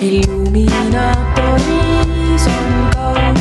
illumina poi son cau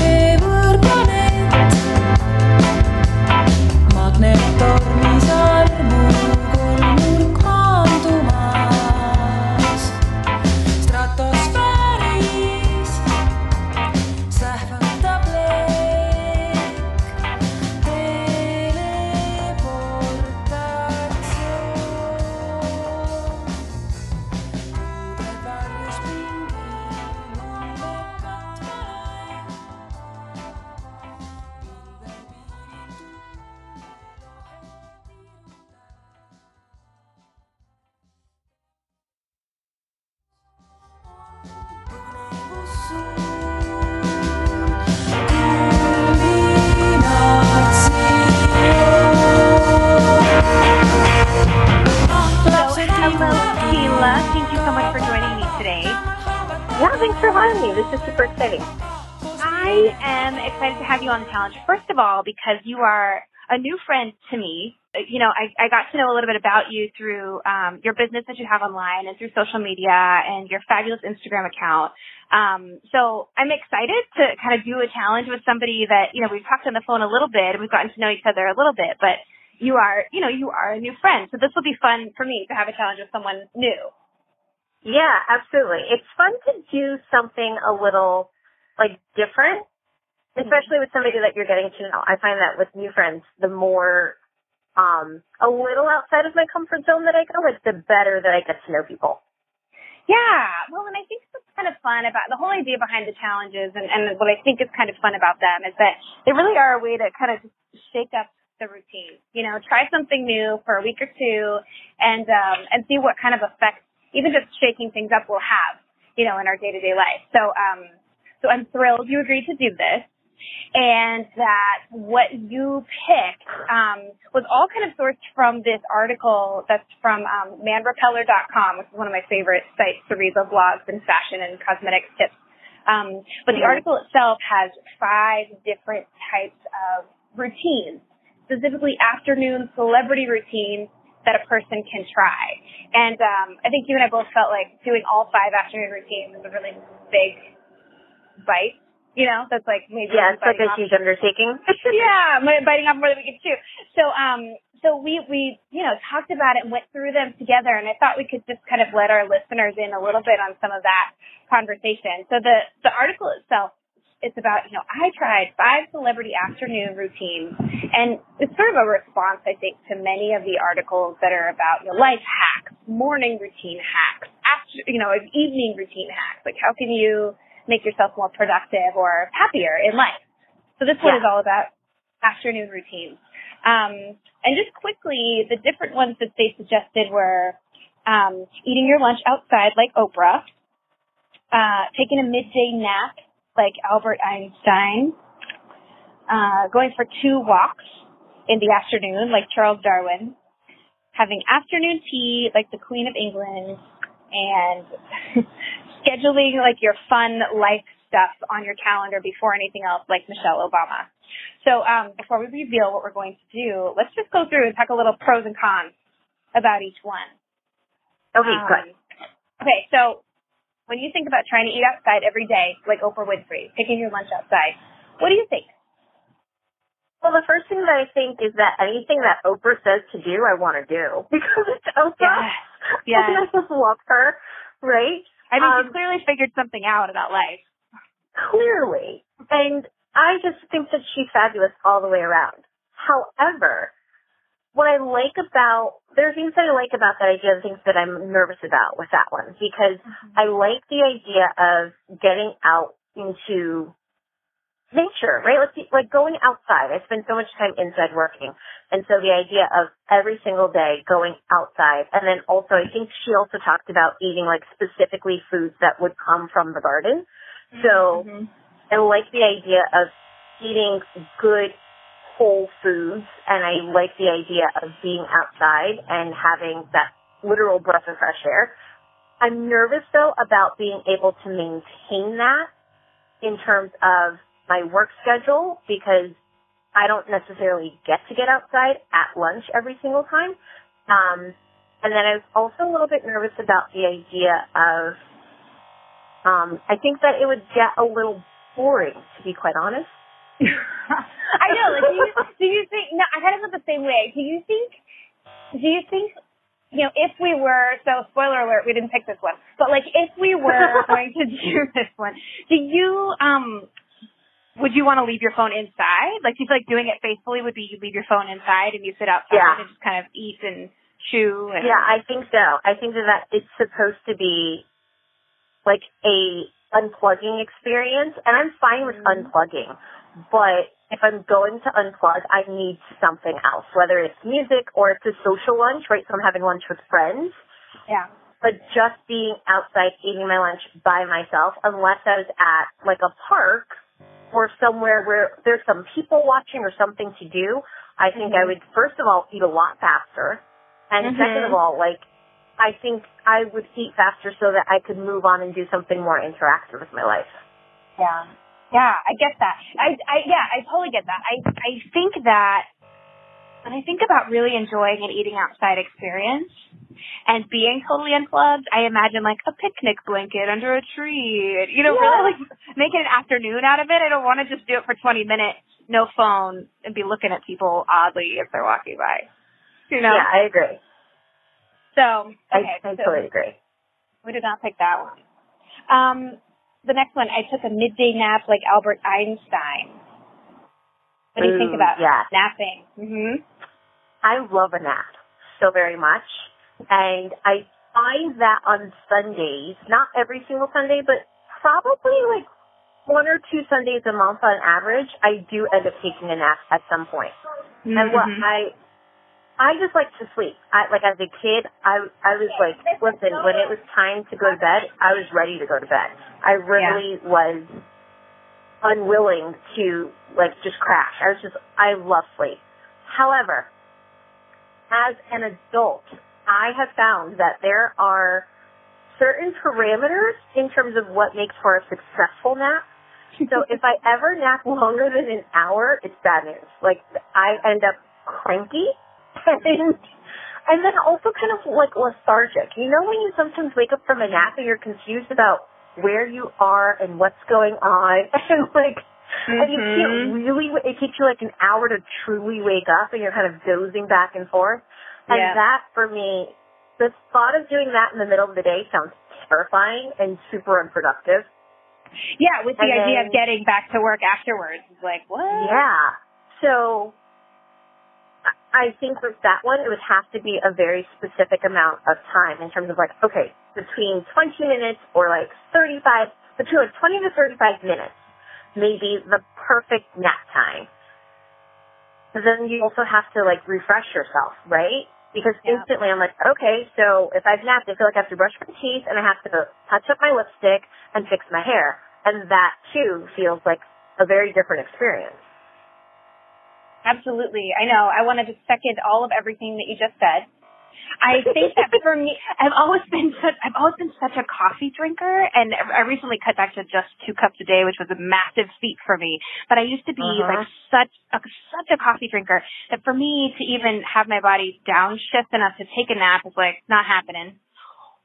friend to me. You know, I, I got to know a little bit about you through um, your business that you have online and through social media and your fabulous Instagram account. Um, so I'm excited to kind of do a challenge with somebody that, you know, we've talked on the phone a little bit. And we've gotten to know each other a little bit, but you are, you know, you are a new friend. So this will be fun for me to have a challenge with someone new. Yeah, absolutely. It's fun to do something a little like different, especially with somebody that you're getting to know. I find that with new friends, the more um a little outside of my comfort zone that I go, like the better that I get to know people. Yeah, well, and I think what's kind of fun about the whole idea behind the challenges, and, and what I think is kind of fun about them is that they really are a way to kind of just shake up the routine. You know, try something new for a week or two, and um, and see what kind of effect even just shaking things up will have, you know, in our day to day life. So, um, so I'm thrilled you agreed to do this. And that what you picked um, was all kind of sourced from this article that's from um, manrepeller.com, which is one of my favorite sites to read the blogs and fashion and cosmetics tips. Um, but the article itself has five different types of routines, specifically afternoon celebrity routines that a person can try. And um, I think you and I both felt like doing all five afternoon routines is a really big bite. You know, that's like maybe Yeah, it's like a huge undertaking. yeah, biting off more than we can chew. So, um, so we we you know talked about it and went through them together, and I thought we could just kind of let our listeners in a little bit on some of that conversation. So the the article itself, it's about you know I tried five celebrity afternoon routines, and it's sort of a response I think to many of the articles that are about you know, life hacks, morning routine hacks, after you know evening routine hacks, like how can you make yourself more productive or happier in life. So this one Yeah. is all about afternoon routines. Um, and just quickly, the different ones that they suggested were um, eating your lunch outside, like Oprah, uh, taking a midday nap, like Albert Einstein, uh, going for two walks in the afternoon, like Charles Darwin, having afternoon tea, like the Queen of England, and scheduling like your fun life stuff on your calendar before anything else, like Michelle Obama. So um, before we reveal what we're going to do, let's just go through and talk a little pros and cons about each one. Okay, Um, good. Okay, so when you think about trying to eat outside every day, like Oprah Winfrey, picking your lunch outside, what do you think? Well, the first thing that I think is that anything that Oprah says to do, I want to do because it's Oprah. Yes. And I just love her, right? I mean, Um, she's clearly figured something out about life. Clearly. And I just think that she's fabulous all the way around. However, what I like about, there are things that I like about that idea and things that I'm nervous about with that one because I like the idea of getting out into nature, right? Like, like going outside. I spend so much time inside working. And so the idea of every single day going outside. And then also, I think she also talked about eating like specifically foods that would come from the garden. So Mhm. I like the idea of eating good whole foods and I like the idea of being outside and having that literal breath of fresh air. I'm nervous though about being able to maintain that in terms of my work schedule because I don't necessarily get to get outside at lunch every single time. Um, and then I was also a little bit nervous about the idea of Um, I think that it would get a little boring, to be quite honest. I know. Like, do you, do you think? No, I kind of feel the same way. Do you think? Do you think? You know, if we were so spoiler alert, we didn't pick this one, but like if we were going to do this one, do you um would you want to leave your phone inside? Like, do you feel like doing it faithfully would be you leave your phone inside and you sit outside Yeah. and just kind of eat and chew and Yeah, I think so. I think that, that it's supposed to be like a unplugging experience, and I'm fine with Mhm. unplugging. But if I'm going to unplug, I need something else, whether it's music or it's a social lunch, right? So I'm having lunch with friends. yeah. But just being outside eating my lunch by myself, unless I was at like a park or somewhere where there's some people watching or something to do, I think I Mhm. would first of all eat a lot faster. And second Mhm. of all, like I think I would eat faster so that I could move on and do something more interactive with my life. Yeah. Yeah, I get that. I, I, yeah, I totally get that. I, I think that when I think about really enjoying an eating outside experience and being totally unplugged, I imagine like a picnic blanket under a tree. You know, Yeah. really like making an afternoon out of it. I don't want to just do it for 20 minutes, no phone, and be looking at people oddly if they're walking by. You know? Yeah, I agree. So, I. I so totally agree. we did not pick that one. Um, the next one, I took a midday nap like Albert Einstein. What do you think about yes. napping? hmm I love a nap so very much. And I find that on Sundays, not every single Sunday, but probably like one or two Sundays a month on average, I do end up taking a nap at some point. Mhm. And what Mhm. I I just like to sleep. I like as a kid, I I was like, listen, when it was time to go to bed, I was ready to go to bed. I really was unwilling to like just crash. I was just I love sleep. However, as an adult, I have found that there are certain parameters in terms of what makes for a successful nap. So if I ever nap longer than an hour, it's bad news. Like I end up cranky and and then also kind of like lethargic. You know when you sometimes wake up from a nap and you're confused about where you are and what's going on and like and you can't Mhm. really it takes you like an hour to truly wake up and you're kind of dozing back and forth. And Yeah. that for me the thought of doing that in the middle of the day sounds terrifying and super unproductive. Yeah, with the And idea then- of getting back to work afterwards. It's like, what? Yeah. So I think with that one, it would have to be a very specific amount of time in terms of like, okay, between 20 minutes or like 35, between like 20 to 35 minutes, may be the perfect nap time. But then you also have to like refresh yourself, right? Because Yeah. instantly I'm like, okay, so if I've napped, I feel like I have to brush my teeth and I have to touch up my lipstick and fix my hair. And that too feels like a very different experience. Absolutely. I know. I want to just second all of everything that you just said. I think that for me, I've always been such, I've always been such a coffee drinker, and I recently cut back to just two cups a day, which was a massive feat for me. But I used to be Uh-huh. like such a such a coffee drinker that for me to even have my body downshift enough to take a nap is like not happening.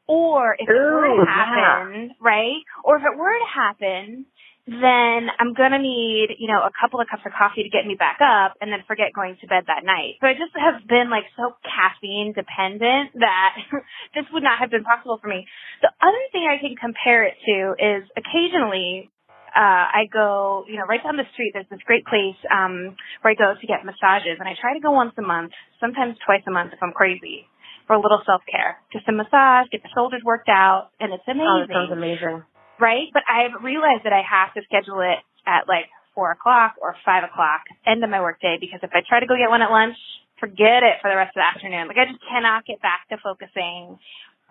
Or if it were Ooh, to happen, right? Or if it were to happen, then I'm gonna need, you know, a couple of cups of coffee to get me back up and then forget going to bed that night. So I just have been like so caffeine dependent that this would not have been possible for me. The other thing I can compare it to is occasionally uh I go, you know, right down the street there's this great place um where I go to get massages and I try to go once a month, sometimes twice a month if I'm crazy. For a little self care. Just a massage, get the shoulders worked out, and it's Oh, amazing that sounds amazing. Right? But I've realized that I have to schedule it at like four o'clock or five o'clock, end of my workday, because if I try to go get one at lunch, forget it for the rest of the afternoon. Like I just cannot get back to focusing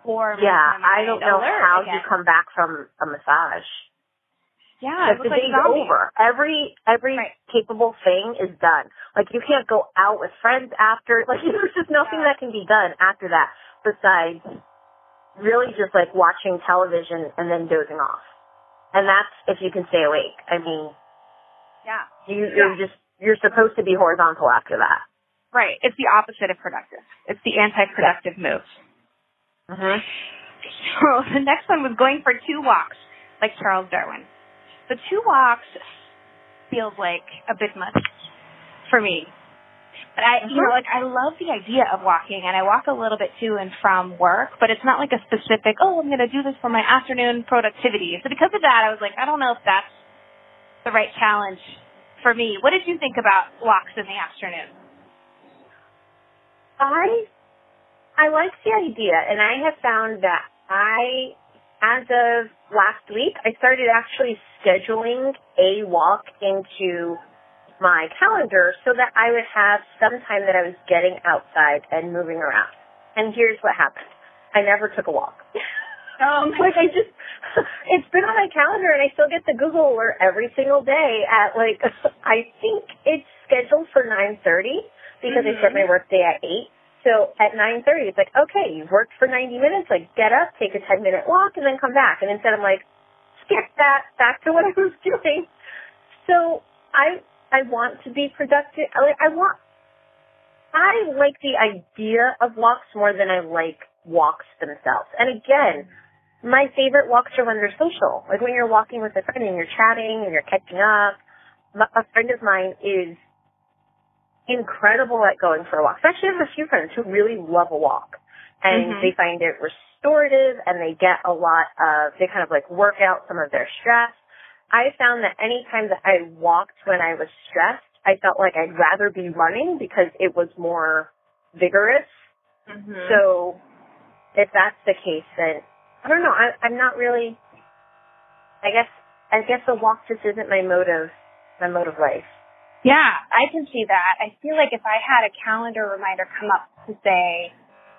or Yeah, I don't know how again. you come back from a massage. Yeah, the like day's over. Every every Right. capable thing is done. Like you can't go out with friends after. Like there's just nothing Yeah. that can be done after that besides really just like watching television and then dozing off. And that's if you can stay awake. I mean, Yeah. you you're just you're supposed to be horizontal after that. Right. It's the opposite of productive. It's the anti-productive move. hmm So the next one was going for two walks, like Charles Darwin. The two walks feels like a bit much for me. But I, you know, mm-hmm. like I love the idea of walking, and I walk a little bit to and from work. But it's not like a specific. Oh, I'm going to do this for my afternoon productivity. So because of that, I was like, I don't know if that's the right challenge for me. What did you think about walks in the afternoon? I I like the idea, and I have found that I, as of last week, I started actually scheduling a walk into my calendar so that I would have some time that I was getting outside and moving around. And here's what happened. I never took a walk. Um, like I just, it's been on my calendar and I still get the Google alert every single day at like, I think it's scheduled for 9.30 because I start my work day at 8. So at 9.30, it's like, okay, you've worked for 90 minutes, like get up, take a 10 minute walk and then come back. And instead I'm like, skip that, back to what I was doing. So I, I want to be productive. I, like- I want, I like the idea of walks more than I like walks themselves. And again, my favorite walks are when they're social. Like when you're walking with a friend and you're chatting and you're catching up. A friend of mine is incredible at going for walks. I actually have a few friends who really love a walk. And Mhm. they find it restorative and they get a lot of, they kind of like work out some of their stress. I found that any time that I walked when I was stressed, I felt like I'd rather be running because it was more vigorous. Mhm. So if that's the case, then I don't know. I, I'm not really. I guess I guess a walk just isn't my mode of my mode of life. Yeah, I can see that. I feel like if I had a calendar reminder come up to say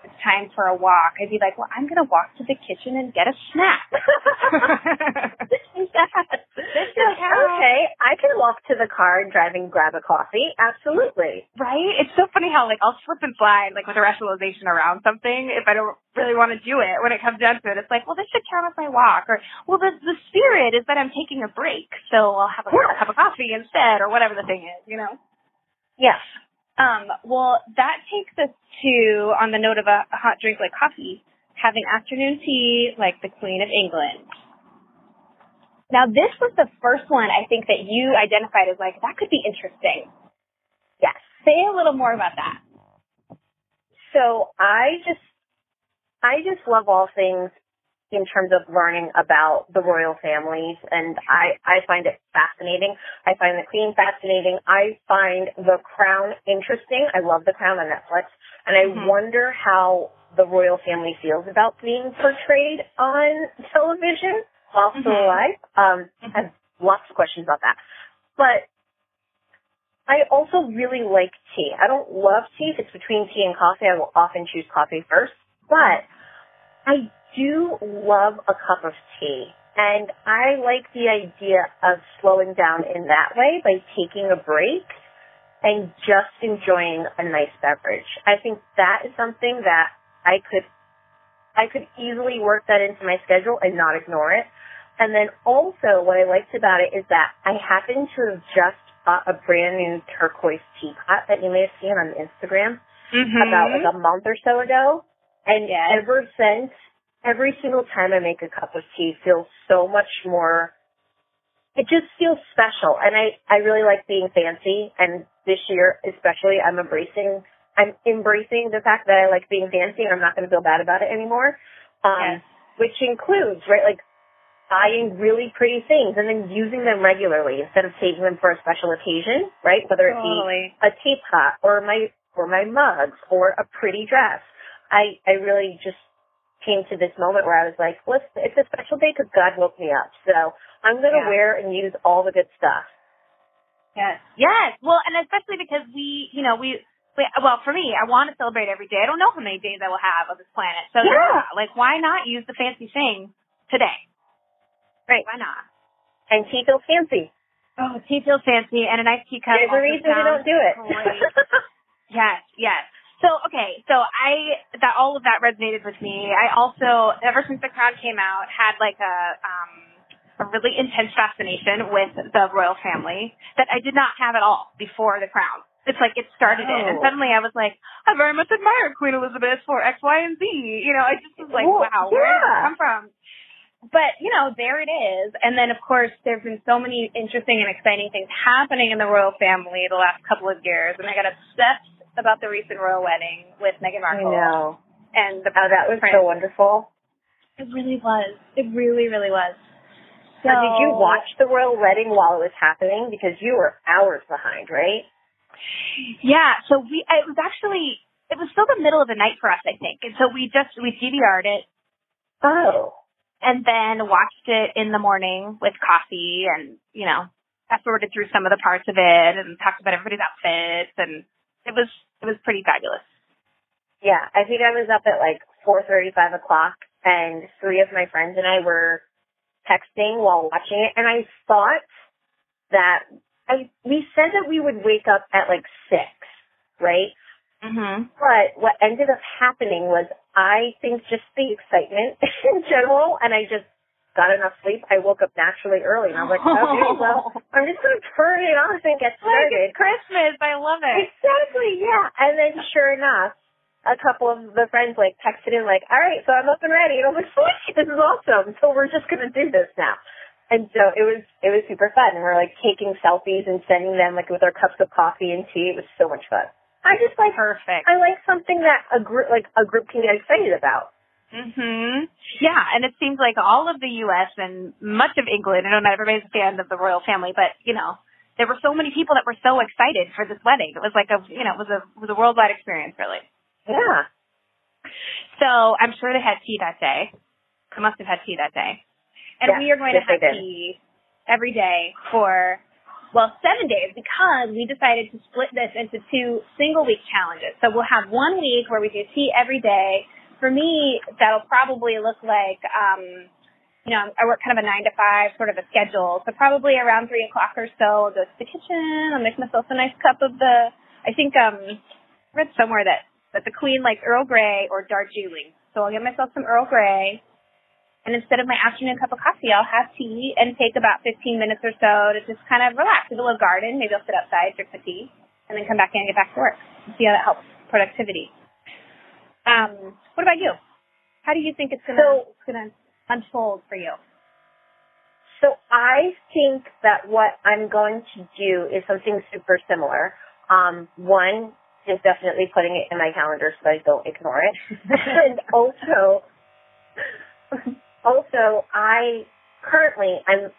it's time for a walk, I'd be like, well, I'm going to walk to the kitchen and get a snack. This is okay. I can walk to the car and drive and grab a coffee. Absolutely. right? It's so funny how like I'll slip and slide like with a rationalization around something if I don't really want to do it. When it comes down to it, it's like, well, this should count as my walk, or well, the the spirit is that I'm taking a break, so I'll have a cup of coffee instead, or whatever the thing is, you know. Yes. Um, well, that takes us to, on the note of a, hot drink like coffee, having afternoon tea like the Queen of England. Now, this was the first one I think that you identified as like, that could be interesting. Yes. Say a little more about that. So I just, I just love all things in terms of learning about the royal families and I, I find it fascinating. I find the queen fascinating. I find the crown interesting. I love the crown on Netflix and I Mhm. wonder how the royal family feels about being portrayed on television while still Mhm. alive. Um, I have lots of questions about that. But I also really like tea. I don't love tea. If it's between tea and coffee, I will often choose coffee first. But I do love a cup of tea. And I like the idea of slowing down in that way by taking a break and just enjoying a nice beverage. I think that is something that I could I could easily work that into my schedule and not ignore it. And then also what I liked about it is that I happen to have just bought a brand new turquoise teapot that you may have seen on Instagram Mm-hmm. about like a month or so ago. And Yes. ever since, every single time I make a cup of tea feels so much more, it just feels special. And I, I really like being fancy. And this year, especially, I'm embracing, I'm embracing the fact that I like being fancy and I'm not going to feel bad about it anymore. Um, Yes. which includes, right, like buying really pretty things and then using them regularly instead of saving them for a special occasion, right? Whether it be a teapot or my or my mugs or a pretty dress. I I really just came to this moment where I was like, let's it's a special day because God woke me up, so I'm gonna Yeah. wear and use all the good stuff. Yes. Yes. Well, and especially because we, you know, we, we well, for me, I want to celebrate every day. I don't know how many days I will have on this planet. So Yeah. yeah, like why not use the fancy thing today? Right. Why not? And tea feels fancy. Oh, tea feels fancy and a nice teacup. There's a reason we don't do it. yes, yes. So okay, so I that all of that resonated with me. I also ever since the crown came out had like a um a really intense fascination with the royal family that I did not have at all before the crown. It's like it started it, and Oh. suddenly I was like, I very much admire Queen Elizabeth for X, Y, and Z. You know, I just was like, Well, wow, where did yeah. it come from? but you know, there it is. And then of course there've been so many interesting and exciting things happening in the royal family the last couple of years and I got obsessed about the recent royal wedding with Meghan Markle. I Markle. know. And the Oh, that was prince. so wonderful. It really was. It really, really was. So, Now, did you watch the royal wedding while it was happening? Because you were hours behind, right? Yeah, so we it was actually it was still the middle of the night for us, I think. And so we just we DVR'd it Oh. and then watched it in the morning with coffee and, you know, fast forwarded through some of the parts of it and talked about everybody's outfits and it was it was pretty fabulous. Yeah, I think I was up at like four thirty, five o'clock, and three of my friends and I were texting while watching it, and I thought that I we said that we would wake up at like six, right? Mhm. But what ended up happening was I think just the excitement in general, and I just got enough sleep. I woke up naturally early, and I was like, okay, oh. well, I'm just gonna turn it on and get started. Christmas, I love it. Exactly, yeah. And then sure enough, a couple of the friends like texted in like, all right, so I'm up and ready. And I'm like, sweet, this is awesome. So we're just going to do this now. And so it was, it was super fun. And we're like taking selfies and sending them like with our cups of coffee and tea. It was so much fun. I just like, Perfect. I like something that a group, like a group can get excited about. Mhm. Yeah, and it seems like all of the U.S. and much of England. I know not everybody's a fan of the royal family, but you know, there were so many people that were so excited for this wedding. It was like a, you know, it was a it was a worldwide experience, really. Yeah. So I'm sure they had tea that day. They must have had tea that day. And Yeah, we are going yes, to have tea every day for, well, seven days because we decided to split this into two single week challenges. So we'll have one week where we do tea every day. For me, that'll probably look like, um, you know, I work kind of a nine to five sort of a schedule. So probably around three o'clock or so, I'll go to the kitchen. I'll make myself a nice cup of the, I think, um, read somewhere that that the queen likes Earl Grey or Darjeeling. So I'll get myself some Earl Grey, and instead of my afternoon cup of coffee, I'll have tea and take about 15 minutes or so to just kind of relax. Do a little garden. Maybe I'll sit outside, drink my tea, and then come back in and get back to work. See how that helps productivity. Um, what about you? How do you think it's gonna So- it's gonna unfold for you? So I think that what I'm going to do is something super similar. Um, one is definitely putting it in my calendar so I don't ignore it. and also, also I currently I'm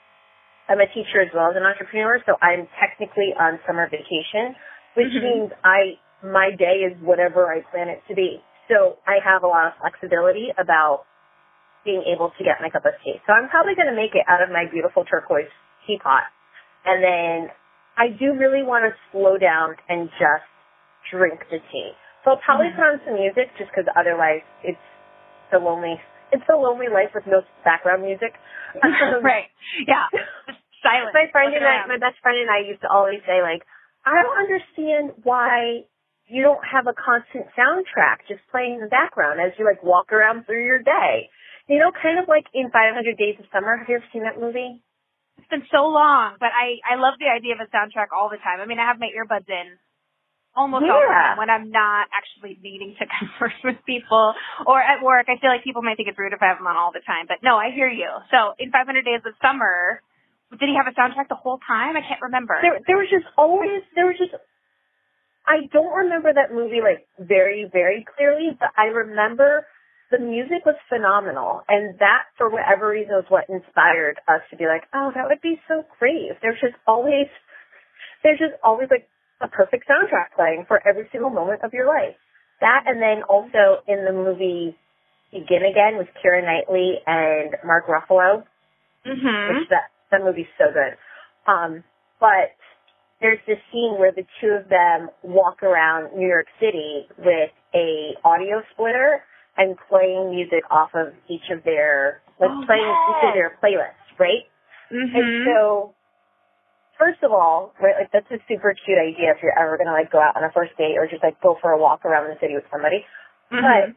I'm a teacher as well as an entrepreneur, so I'm technically on summer vacation, which Mhm. means I my day is whatever I plan it to be. So I have a lot of flexibility about being able to get my cup of tea. So I'm probably going to make it out of my beautiful turquoise teapot. And then I do really want to slow down and just drink the tea. So I'll probably Mhm. put on some music just because otherwise it's the lonely, it's a lonely life with no background music. Um, right. Yeah. Silent. my friend Looking and I, my best friend and I used to always say like, I don't understand why you don't have a constant soundtrack just playing in the background as you like walk around through your day. You know, kind of like in 500 Days of Summer. Have you ever seen that movie? It's been so long, but I I love the idea of a soundtrack all the time. I mean, I have my earbuds in almost all the time when I'm not actually needing to converse with people or at work. I feel like people might think it's rude if I have them on all the time, but no, I hear you. So in 500 Days of Summer, did he have a soundtrack the whole time? I can't remember. There, there was just always, there was just, I don't remember that movie like very, very clearly, but I remember the music was phenomenal. And that, for whatever reason, was what inspired us to be like, oh, that would be so great if there's just always, there's just always like a perfect soundtrack playing for every single moment of your life. That and then also in the movie Begin Again with Keira Knightley and Mark Ruffalo, mhm. which that that movie's so good. Um, but there's this scene where the two of them walk around New York City with a audio splitter and playing music off of each of their like Oh, playing each of their playlists, right? Mhm. And so first of all, right, like that's a super cute idea if you're ever gonna like go out on a first date or just like go for a walk around the city with somebody. Mhm. But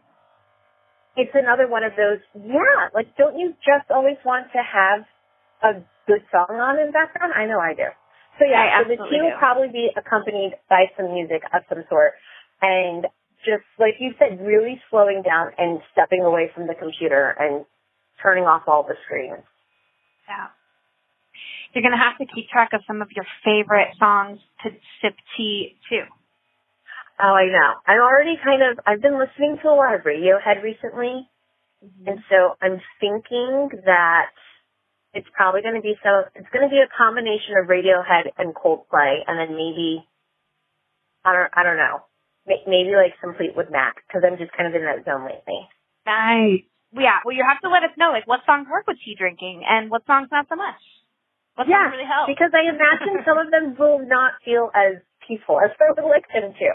it's another one of those, yeah, like don't you just always want to have a good song on in the background? I know I do. So yeah, I so the tea will probably be accompanied by some music of some sort. And just like you said, really slowing down and stepping away from the computer and turning off all the screens. Yeah. You're gonna have to keep track of some of your favorite songs to sip tea to. Oh, I know. I'm already kind of, I've been listening to a lot of Radiohead recently, mm-hmm. and so I'm thinking that it's probably going to be so, it's going to be a combination of Radiohead and Coldplay, and then maybe, I don't, I don't know, maybe like some Fleetwood Mac, because I'm just kind of in that zone lately. Nice. Yeah. Well, you have to let us know like what songs work with tea drinking and what songs not so much. What Yeah, really help? Because I imagine some of them will not feel as peaceful as I would like them to.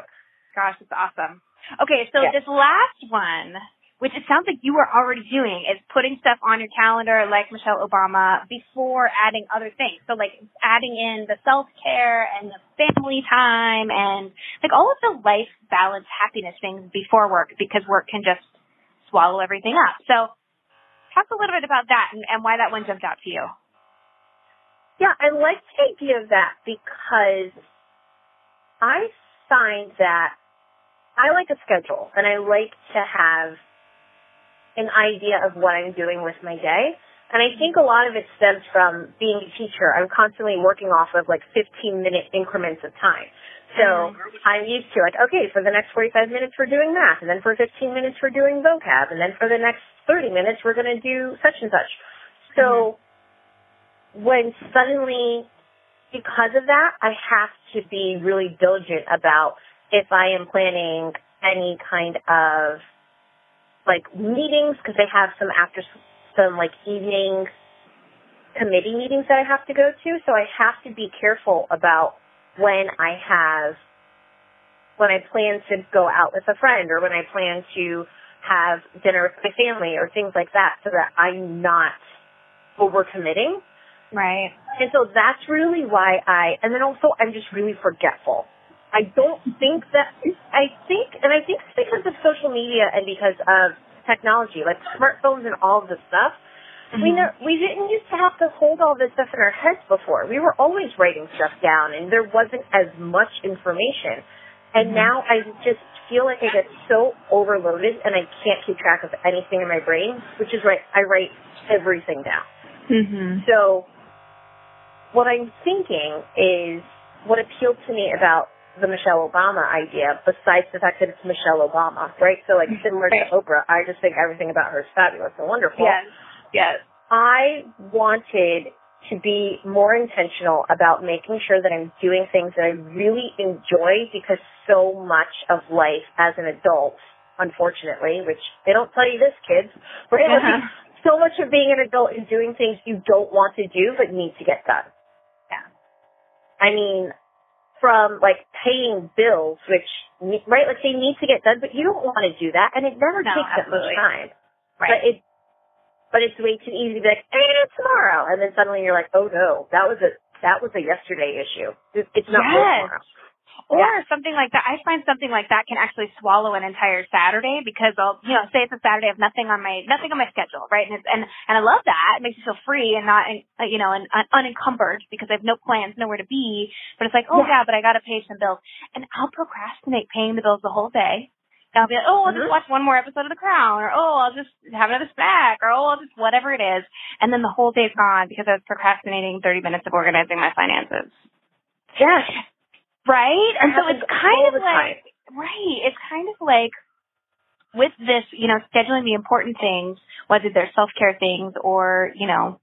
Gosh, it's awesome. Okay, so Yeah. this last one, which it sounds like you were already doing, is putting stuff on your calendar like Michelle Obama before adding other things. So like adding in the self care and the family time and like all of the life balance happiness things before work because work can just swallow everything up. So talk a little bit about that and, and why that one jumped out to you. Yeah, I like the idea of that because I find that I like a schedule and I like to have an idea of what I'm doing with my day. And I think a lot of it stems from being a teacher. I'm constantly working off of like 15 minute increments of time. So mm-hmm. I'm used to like, okay, for the next 45 minutes we're doing math, and then for 15 minutes we're doing vocab, and then for the next 30 minutes we're going to do such and such. So mm-hmm. when suddenly, because of that, I have to be really diligent about if I am planning any kind of like meetings because they have some after some like evening committee meetings that I have to go to. So I have to be careful about when I have when I plan to go out with a friend or when I plan to have dinner with my family or things like that so that I'm not overcommitting. Right. And so that's really why I, and then also I'm just really forgetful. I don't think that, I think, and I think it's because of social media and because of technology, like smartphones and all of this stuff. We Mm-hmm. know, we didn't used to have to hold all this stuff in our heads before. We were always writing stuff down and there wasn't as much information. And Mhm. now I just feel like I get so overloaded and I can't keep track of anything in my brain, which is why I write everything down. Mm-hmm. So what I'm thinking is what appealed to me about the Michelle Obama idea, besides the fact that it's Michelle Obama, right? So like similar Right. to Oprah, I just think everything about her is fabulous and wonderful. Yes. Yes. I wanted to be more intentional about making sure that I'm doing things that I really enjoy because so much of life as an adult, unfortunately, which they don't tell you this, kids, right? Like, Uh-huh. so much of being an adult is doing things you don't want to do but need to get done. Yeah. I mean, from like paying bills, which right, like they need to get done, but you don't want to do that, and it never No, takes that much time. Right. But it, but it's way too easy to be like, eh, tomorrow, and then suddenly you're like, oh no, that was a that was a yesterday issue. It's not Yes. tomorrow. Or Yeah. something like that. I find something like that can actually swallow an entire Saturday because I'll, you know, say it's a Saturday, I have nothing on my nothing on my schedule, right? And it's, and and I love that. It makes me feel free and not, uh, you know, and un- unencumbered because I have no plans, nowhere to be. But it's like, oh Yeah. yeah, but I got to pay some bills, and I'll procrastinate paying the bills the whole day. And I'll be like, oh, I'll just Mhm. watch one more episode of The Crown, or oh, I'll just have another snack, or oh, I'll just whatever it is, and then the whole day's gone because I was procrastinating 30 minutes of organizing my finances. Yes. Right? And so it's kind of like, right, it's kind of like with this, you know, scheduling the important things, whether they're self-care things or, you know,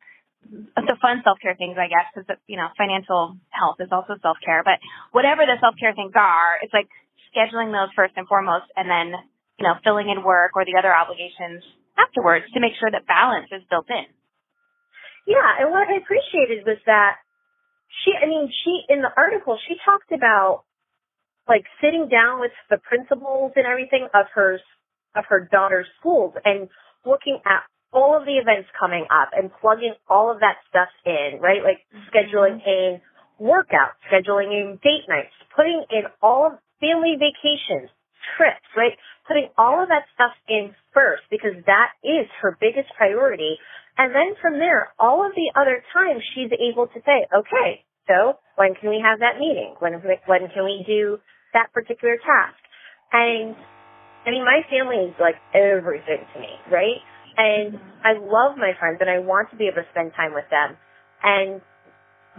the fun self-care things, I guess, because, you know, financial health is also self-care, but whatever the self-care things are, it's like scheduling those first and foremost and then, you know, filling in work or the other obligations afterwards to make sure that balance is built in. Yeah, and what I appreciated was that she, I mean, she, in the article, she talked about like sitting down with the principals and everything of her, of her daughter's schools and looking at all of the events coming up and plugging all of that stuff in, right? Like mm-hmm. scheduling in workouts, scheduling in date nights, putting in all of family vacations, trips, right? Putting all of that stuff in first because that is her biggest priority. And then from there, all of the other times she's able to say, okay, so when can we have that meeting? When, when can we do that particular task? And I mean, my family is like everything to me, right? And I love my friends and I want to be able to spend time with them. And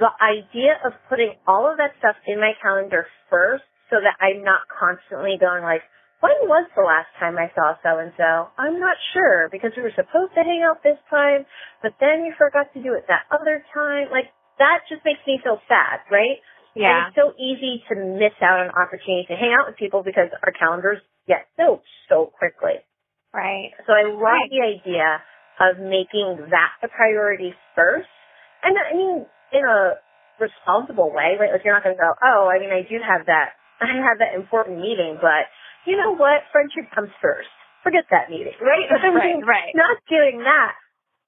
the idea of putting all of that stuff in my calendar first so that I'm not constantly going like, when was the last time I saw so and so? I'm not sure because we were supposed to hang out this time, but then you forgot to do it that other time. Like that just makes me feel sad, right? And Yeah. it's so easy to miss out on opportunity to hang out with people because our calendars get filled so quickly. Right. So I love Right. the idea of making that the priority first. And I mean, in a responsible way, right? Like you're not going to go, oh, I mean, I do have that, I have that important meeting, but you know what? Friendship comes first. Forget that meeting, right? I mean, Right, right. Not doing that,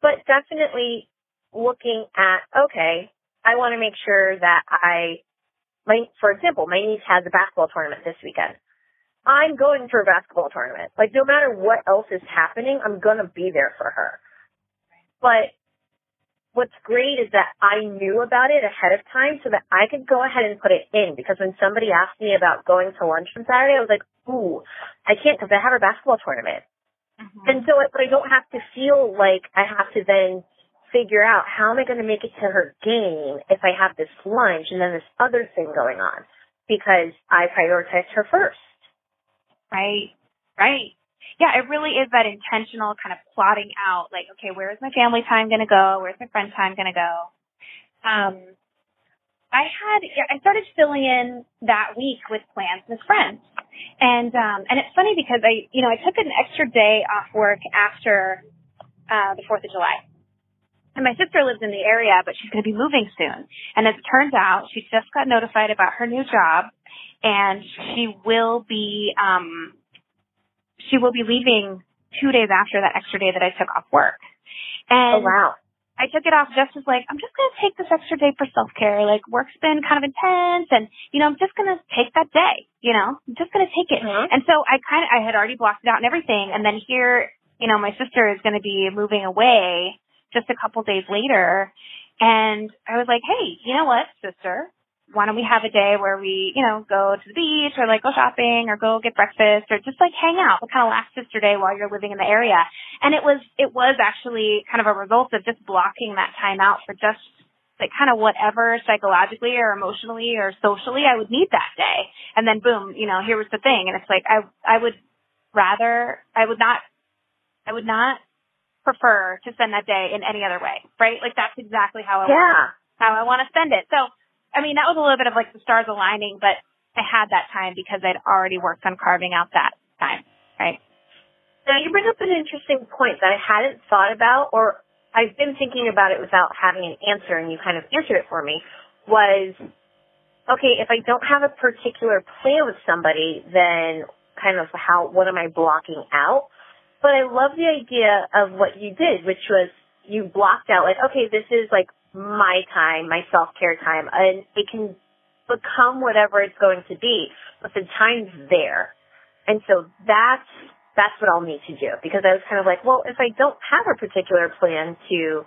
but definitely looking at, okay, I want to make sure that I, my, for example, my niece has a basketball tournament this weekend. I'm going to a basketball tournament. Like no matter what else is happening, I'm gonna be there for her. But what's great is that I knew about it ahead of time so that I could go ahead and put it in because when somebody asked me about going to lunch on Saturday, I was like, ooh, I can't because I have a basketball tournament. Mhm. And so I, I don't have to feel like I have to then figure out how am I going to make it to her game if I have this lunch and then this other thing going on because I prioritized her first. Right. Right. Yeah, it really is that intentional kind of plotting out, like, okay, where is my family time going to go? Where's my friend time going to go? Um, I had, I started filling in that week with plans with friends. And, um, and it's funny because I, you know, I took an extra day off work after, uh, the 4th of July. And my sister lives in the area, but she's going to be moving soon. And as it turns out, she just got notified about her new job and she will be, um, she will be leaving two days after that extra day that I took off work. Oh And wow. I took it off just as like, I'm just going to take this extra day for self-care. Like work's been kind of intense and, you know, I'm just going to take that day, you know, I'm just going to take it. Mhm. And so I kind of, I had already blocked it out and everything. And then here, you know, my sister is going to be moving away just a couple days later. And I was like, hey, you know what, sister? Why don't we have a day where we, you know, go to the beach or like go shopping or go get breakfast or just like hang out, what kind of last sister day while you're living in the area. And it was, it was actually kind of a result of just blocking that time out for just like kind of whatever psychologically or emotionally or socially I would need that day. And then boom, you know, here was the thing. And it's like, I, I would rather, I would not, I would not prefer to spend that day in any other way, right? Like that's exactly how I want, Yeah. how I want to spend it. So, I mean, that was a little bit of like the stars aligning, but I had that time because I'd already worked on carving out that time, right? Now you bring up an interesting point that I hadn't thought about or I've been thinking about it without having an answer and you kind of answered it for me was okay, if I don't have a particular plan with somebody, then kind of how what am I blocking out? But I love the idea of what you did, which was you blocked out like, okay, this is like my time, my self care time, and it can become whatever it's going to be, but the time's there. And so that's that's what I'll need to do because I was kind of like, well, if I don't have a particular plan to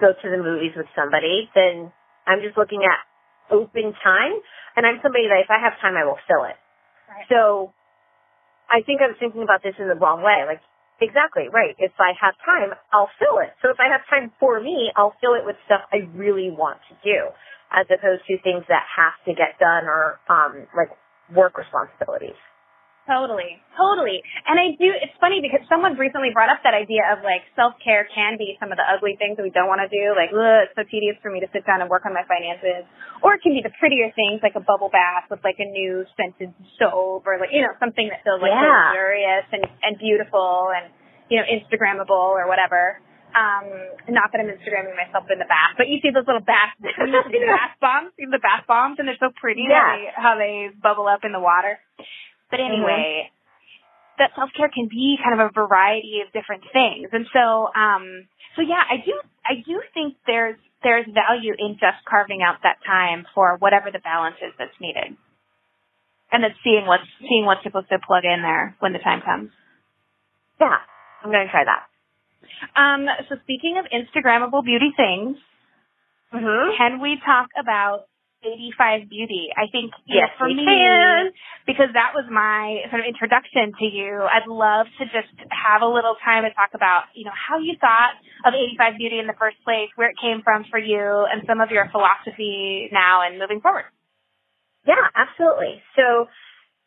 go to the movies with somebody, then I'm just looking at open time, and I'm somebody that if I have time, I will fill it. Right. So I think I was thinking about this in the wrong way. Like, exactly, right. If I have time, I'll fill it. So if I have time for me, I'll fill it with stuff I really want to do, as opposed to things that have to get done or, um, like work responsibilities. Totally, totally. And I do, it's funny because someone recently brought up that idea of like self-care can be some of the ugly things that we don't want to do. Like, ugh, it's so tedious for me to sit down and work on my finances. Or it can be the prettier things like a bubble bath with like a new scented soap or like, you know, something that feels like Yeah. luxurious and, and beautiful and, you know, Instagrammable or whatever. Um, not that I'm Instagramming myself in the bath, but you see those little bath, the bath bombs, the bath bombs and they're so pretty how, Yeah. they, how they bubble up in the water. But anyway, that self care can be kind of a variety of different things. And so, um, so yeah, I do, I do think there's, there's value in just carving out that time for whatever the balance is that's needed. And then seeing what's, seeing what's supposed to plug in there when the time comes. Yeah, I'm going to try that. Um, so speaking of Instagrammable beauty things, Mm-hmm. can we talk about 85 Beauty. I think, Yes, know, for me, can. because that was my sort of introduction to you, I'd love to just have a little time to talk about, you know, how you thought of 85 Beauty in the first place, where it came from for you, and some of your philosophy now and moving forward. Yeah, absolutely. So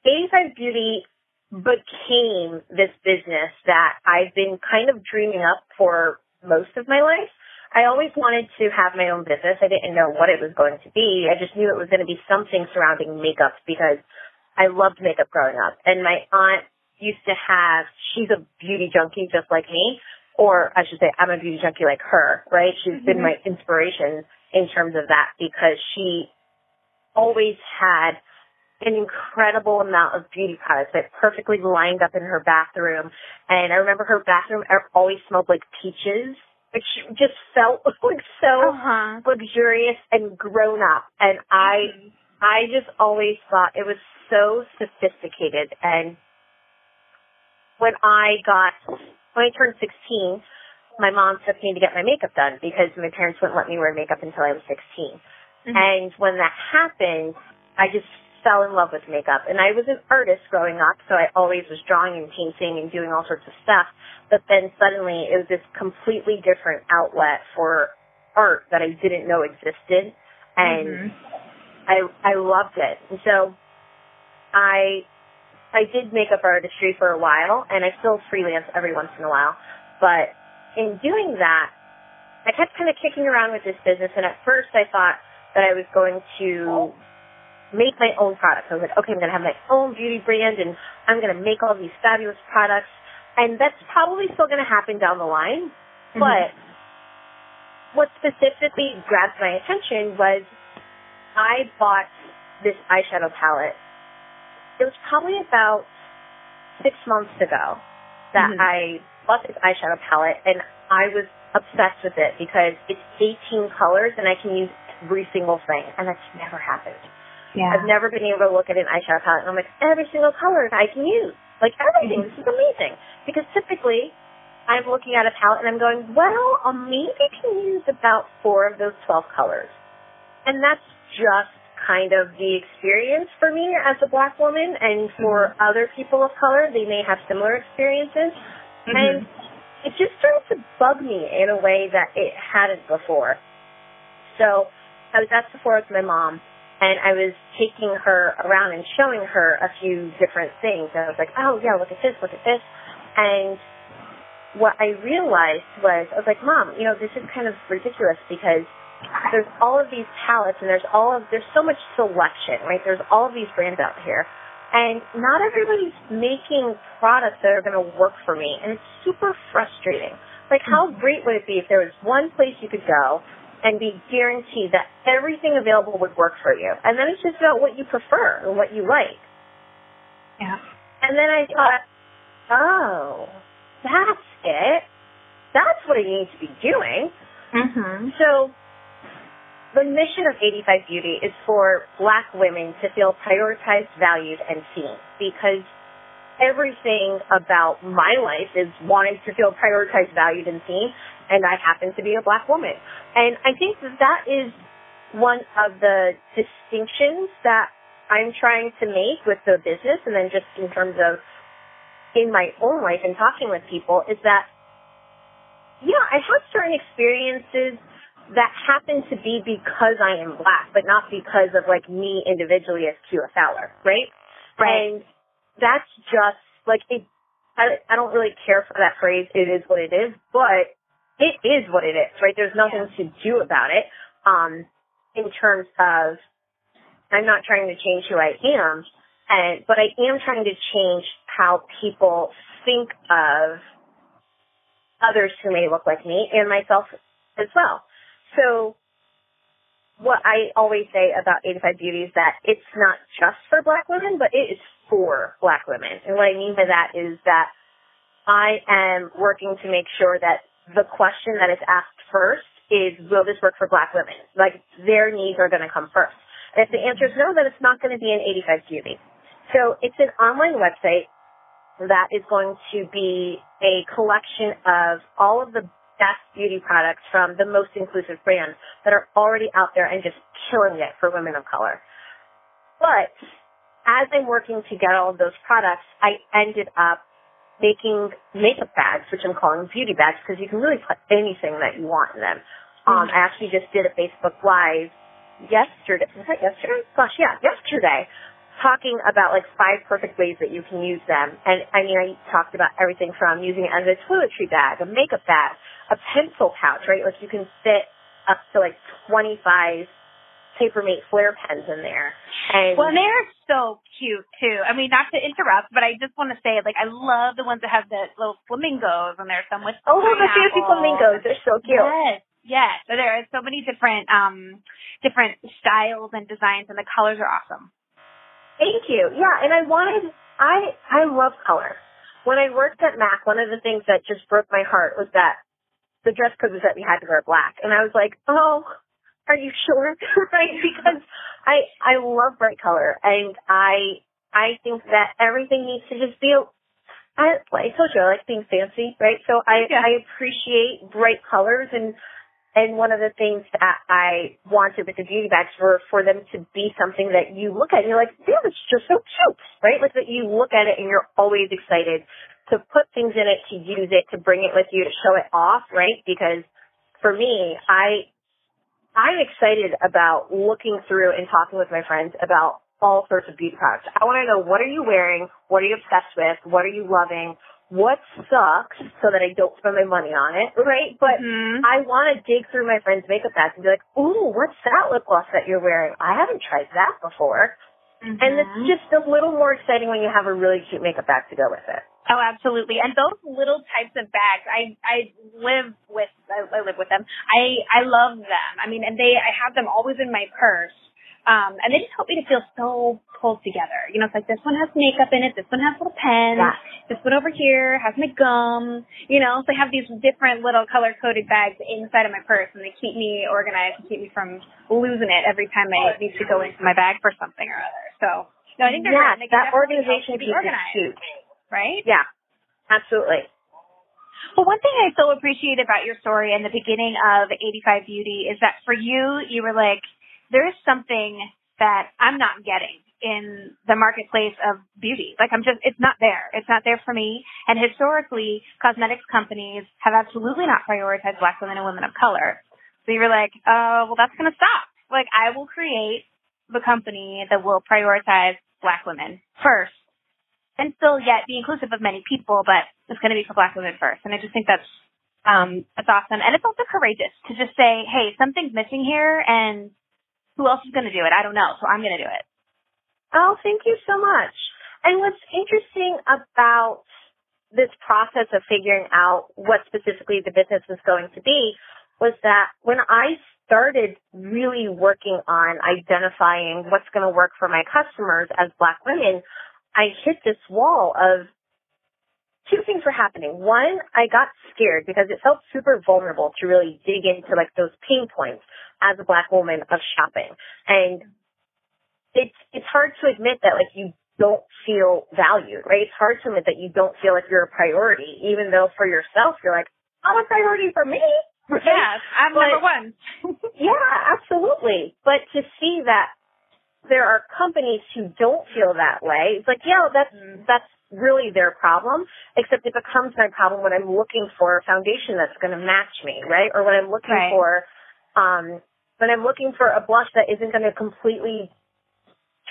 85 Beauty became this business that I've been kind of dreaming up for most of my life. I always wanted to have my own business. I didn't know what it was going to be. I just knew it was going to be something surrounding makeup because I loved makeup growing up. And my aunt used to have, she's a beauty junkie just like me, or I should say I'm a beauty junkie like her, right? She's been Mhm. my inspiration in terms of that because she always had an incredible amount of beauty products that perfectly lined up in her bathroom. And I remember her bathroom always smelled like peaches. She just felt like so Uh-huh. luxurious and grown up. And I, I just always thought it was so sophisticated. And when I got, when I turned 16, my mom took me to get my makeup done because my parents wouldn't let me wear makeup until I was 16. Mhm. And when that happened, I just fell in love with makeup. And I was an artist growing up, so I always was drawing and painting and doing all sorts of stuff. But then suddenly it was this completely different outlet for art that I didn't know existed. And Mhm. I I loved it. And so I I did makeup artistry for a while and I still freelance every once in a while. But in doing that, I kept kind of kicking around with this business and at first I thought that I was going to make my own products. I was like, okay, I'm going to have my own beauty brand and I'm going to make all these fabulous products. And that's probably still going to happen down the line. Mhm. But what specifically grabbed my attention was I bought this eyeshadow palette. It was probably about six months ago that Mhm. I bought this eyeshadow palette and I was obsessed with it because it's 18 colors and I can use every single thing and that's never happened. Yeah. I've never been able to look at an eyeshadow palette and I'm like, every single color I can use. Like everything. This is mm-hmm. amazing. Because typically I'm looking at a palette and I'm going, well, I'll maybe can use about four of those 12 colors. And that's just kind of the experience for me as a black woman and for mm-hmm. other people of color, they may have similar experiences. Mhm. And it just started to bug me in a way that it hadn't before. So I was at Sephora with my mom and I was taking her around and showing her a few different things. And I was like, oh yeah, look at this, look at this. And what I realized was, I was like, mom, you know, this is kind of ridiculous because there's all of these palettes and there's all of, there's so much selection, right? There's all of these brands out here. And not everybody's making products that are going to work for me. And it's super frustrating. Like, how mm-hmm. great would it be if there was one place you could go and be guaranteed that everything available would work for you? And then it's just about what you prefer and what you like. yeah. And then I thought, oh, that's it. That's what I need to be doing. Mhm. So the mission of 85 Beauty is for black women to feel prioritized, valued, and seen because everything about my life is wanting to feel prioritized, valued, and seen, and I happen to be a black woman. And I think that that is one of the distinctions that I'm trying to make with the business and then just in terms of in my own life and talking with people is that yeah, I have certain experiences that happen to be because I am black, but not because of like me individually as Keela Fowler, right? Right. And that's just like it. I, I don't really care for that phrase. It is what it is, but it is what it is, right? There's nothing to do about it. Um, in terms of, I'm not trying to change who I am, and but I am trying to change how people think of others who may look like me and myself as well. So what I always say about 85 Beauty is that it's not just for black women, but it is for black women. And what I mean by that is that I am working to make sure that the question that is asked first is, will this work for black women? Like, their needs are going to come first. And if the answer is no, then it's not going to be an 85 Beauty. So it's an online website that is going to be a collection of all of the best beauty products from the most inclusive brands that are already out there and just killing it for women of color. But as I'm working to get all of those products, I ended up making makeup bags, which I'm calling beauty bags because you can really put anything that you want in them. Um, I actually just did a Facebook Live yesterday. Was that yesterday? Gosh, yeah, yesterday. Talking about like five perfect ways that you can use them. And I mean, I talked about everything from using it as a toiletry bag, a makeup bag, a pencil pouch, right? Like you can fit up to like 25 Papermate Flair pens in there. And Well, they're so cute too. I mean, not to interrupt, but I just want to say, like, I love the ones that have the little flamingos, and there's some with oh, the fancy flamingos, they're so cute. Yes, yes. So there are so many different, um, different styles and designs, and the colors are awesome. Thank you. Yeah, and I wanted, I, I love color. When I worked at MAC, one of the things that just broke my heart was that the dress code was that we had to wear black. And I was like, oh, are you sure? right? Because I, I love bright color and I, I think that everything needs to just be, I, I told you, I like being fancy, right? So I, Yeah. I appreciate bright colors and, and one of the things that I wanted with the beauty bags were for them to be something that you look at and you're like, damn, it's just so cute, right? Like that you look at it and you're always excited to put things in it, to use it, to bring it with you, to show it off, right? Because for me, I, I'm excited about looking through and talking with my friends about all sorts of beauty products. I want to know what are you wearing? What are you obsessed with? What are you loving? What sucks so that I don't spend my money on it, right? But Mhm. I want to dig through my friends' makeup bags and be like, ooh, what's that lip gloss that you're wearing? I haven't tried that before. And Mhm. it's just a little more exciting when you have a really cute makeup bag to go with it. Oh, absolutely. And those little types of bags, I I live with I, I live with them. I I love them. I mean, and they I have them always in my purse. Um, and they just help me to feel so pulled together. You know, it's like this one has makeup in it, this one has little pens, Yeah. this one over here has my gum. You know, so I have these different little color coded bags inside of my purse, and they keep me organized and keep me from losing it every time I need to go into my bag for something or other. So, no, I think they're yeah, great. they that organization piece be is organized, huge. Right? Yeah, absolutely. Well, one thing I so appreciate about your story and the beginning of 85 Beauty is that for you, you were like, there is something that I'm not getting in the marketplace of beauty. Like I'm just, it's not there. It's not there for me. And historically, cosmetics companies have absolutely not prioritized black women and women of color. So you were like, oh, well, that's going to stop. Like I will create the company that will prioritize black women first and still yet be inclusive of many people, but it's going to be for black women first. And I just think that's um, that's awesome, and it's also courageous to just say, "Hey, something's missing here, and who else is going to do it? I don't know, so I'm going to do it." Oh, thank you so much. And what's interesting about this process of figuring out what specifically the business was going to be was that when I started really working on identifying what's going to work for my customers as black women, I hit this wall of two things were happening. One, I got scared because it felt super vulnerable to really dig into like those pain points as a black woman of shopping. And it's it's hard to admit that like you don't feel valued, right? It's hard to admit that you don't feel like you're a priority, even though for yourself you're like, I'm a priority for me. right? Yes, I'm But- number one. Yeah, absolutely. But to see that there are companies who don't feel that way, it's like, yeah, that's Mm. that's really their problem. Except it becomes my problem when I'm looking for a foundation that's going to match me, right? Or when I'm looking Right. for, um, when I'm looking for a blush that isn't going to completely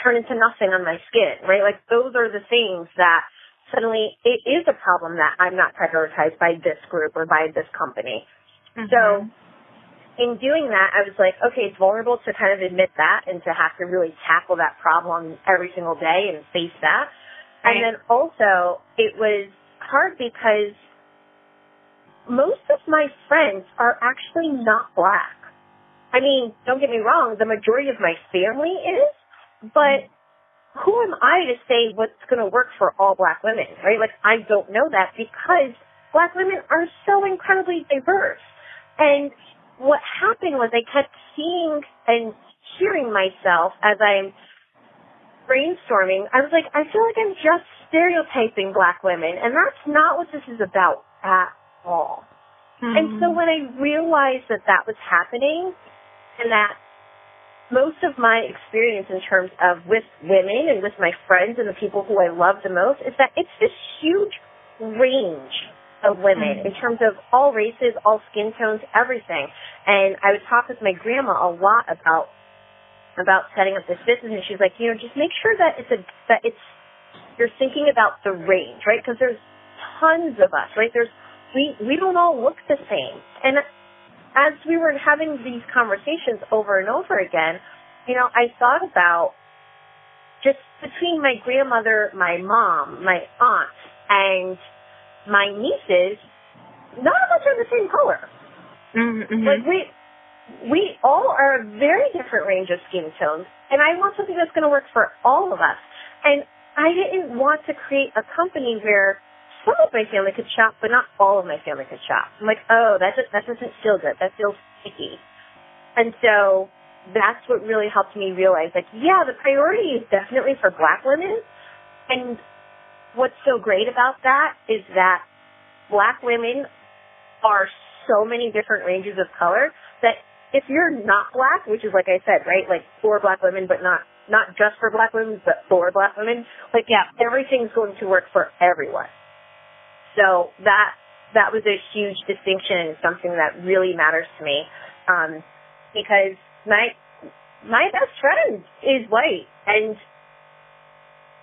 turn into nothing on my skin, right? Like those are the things that suddenly it is a problem that I'm not prioritized by this group or by this company. So Mhm. In doing that, I was like, okay, it's vulnerable to kind of admit that and to have to really tackle that problem every single day and face that. Right. And then also, it was hard because most of my friends are actually not black. I mean, don't get me wrong, the majority of my family is, but who am I to say what's going to work for all black women, right? Like, I don't know that because black women are so incredibly diverse. And what happened was I kept seeing and hearing myself as I'm brainstorming. I was like, I feel like I'm just stereotyping black women, and that's not what this is about at all. And so mm-hmm. when I realized that that was happening and that most of my experience in terms of with women and with my friends and the people who I love the most is that it's this huge range of women mm. in terms of all races, all skin tones, everything. And I would talk with my grandma a lot about about setting up this business and she's like, you know, just make sure that it's a that it's you're thinking about the range, right? Because there's tons of us, right? There's we we don't all look the same. And as we were having these conversations over and over again, you know, I thought about just between my grandmother, my mom, my aunt, and my nieces, none of us are the same color. Mm-hmm. Like we we all are a very different range of skin tones, and I want something that's going to work for all of us. And I didn't want to create a company where some of my family could shop, but not all of my family could shop. I'm like, oh, that just, that doesn't feel good. That feels sticky. And so that's what really helped me realize, like, yeah, the priority is definitely for black women. And what's so great about that is that black women are so many different ranges of color that if you're not black, which is like I said, right, like for black women, but not not just for black women, but for black women, like Yeah. everything's going to work for everyone. So that that was a huge distinction and something that really matters to me, um, because my my best friend is white, and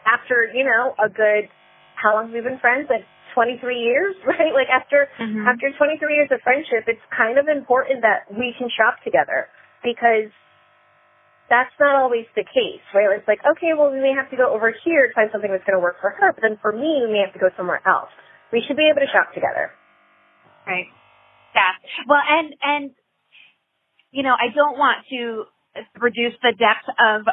after you know a good how long have we been friends? Like 23 years, right? Like after Mhm. after 23 years of friendship, it's kind of important that we can shop together because that's not always the case, right? It's like, okay, well, we may have to go over here to find something that's going to work for her, but then for me, we may have to go somewhere else. We should be able to shop together. Right. Yeah. Well, and and you know, I don't want to reduce the depth of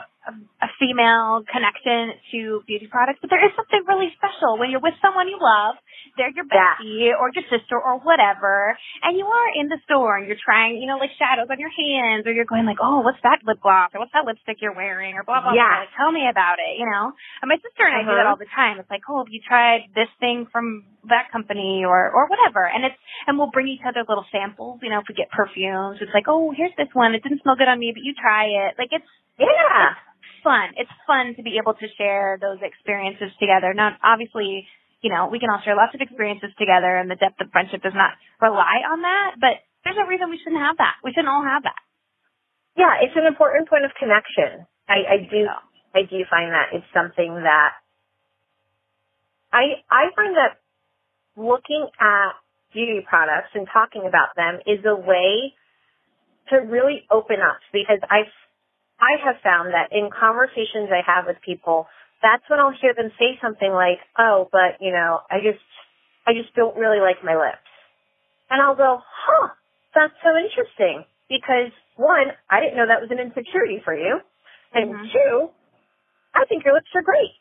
a female connection to beauty products, but there is something really special when you're with someone you love. They're your Yeah. bestie or your sister or whatever, and you are in the store and you're trying, you know, like shadows on your hands, or you're going like, oh, what's that lip gloss or what's that lipstick you're wearing, or blah blah Yeah. blah. Like, tell me about it, you know. And my sister and I do that Uh-huh. all the time. It's like, oh, have you tried this thing from that company or or whatever? And it's and we'll bring each other little samples. You know, if we get perfumes, it's like, oh, here's this one. It didn't smell good on me, but you try it. Like it's Yeah. Fun. It's fun to be able to share those experiences together. Not obviously, you know, we can all share lots of experiences together, and the depth of friendship does not rely on that. But there's no reason we shouldn't have that. We shouldn't all have that. Yeah, it's an important point of connection. I, I do, I do find that it's something that I, I find that looking at beauty products and talking about them is a way to really open up because I, I have found that in conversations I have with people, that's when I'll hear them say something like, oh, but you know, I just, I just don't really like my lips. And I'll go, huh, that's so interesting because one, I didn't know that was an insecurity for you. And Mhm. two, I think your lips are great,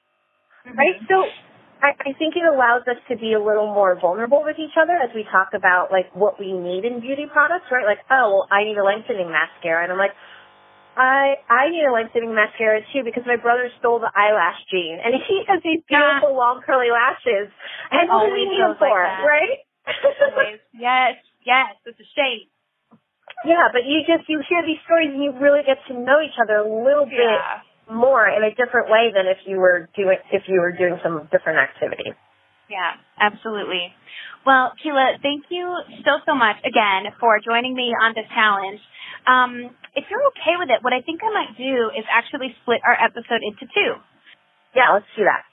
right? So I, I think it allows us to be a little more vulnerable with each other as we talk about like what we need in beauty products, right? Like, oh, well, I need a lengthening mascara. And I'm like, I I need a lengthening mascara too because my brother stole the eyelash gene and he has these beautiful long curly lashes. And what do we need them feels like right? Yes, yes. It's a shame. yeah, but you just you hear these stories and you really get to know each other a little bit more in a different way than if you were doing if you were doing some different activity. Yeah, absolutely. Well, Keela, thank you so, so much again for joining me on this challenge. Um, if you're okay with it, what I think I might do is actually split our episode into two. Yeah, let's do that.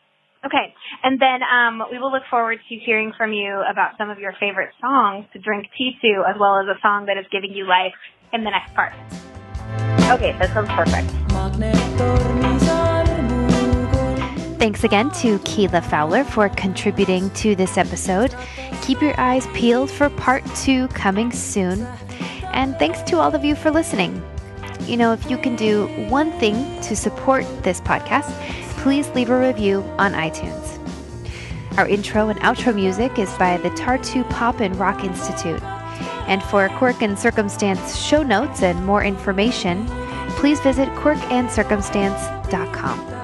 Okay, and then um, we will look forward to hearing from you about some of your favorite songs to drink tea to, as well as a song that is giving you life in the next part. Okay, that sounds perfect. Thanks again to Keela Fowler for contributing to this episode. Keep your eyes peeled for part two coming soon. And thanks to all of you for listening. You know, if you can do one thing to support this podcast, please leave a review on iTunes. Our intro and outro music is by the Tartu Pop and Rock Institute. And for Quirk and Circumstance show notes and more information, please visit quirkandcircumstance.com.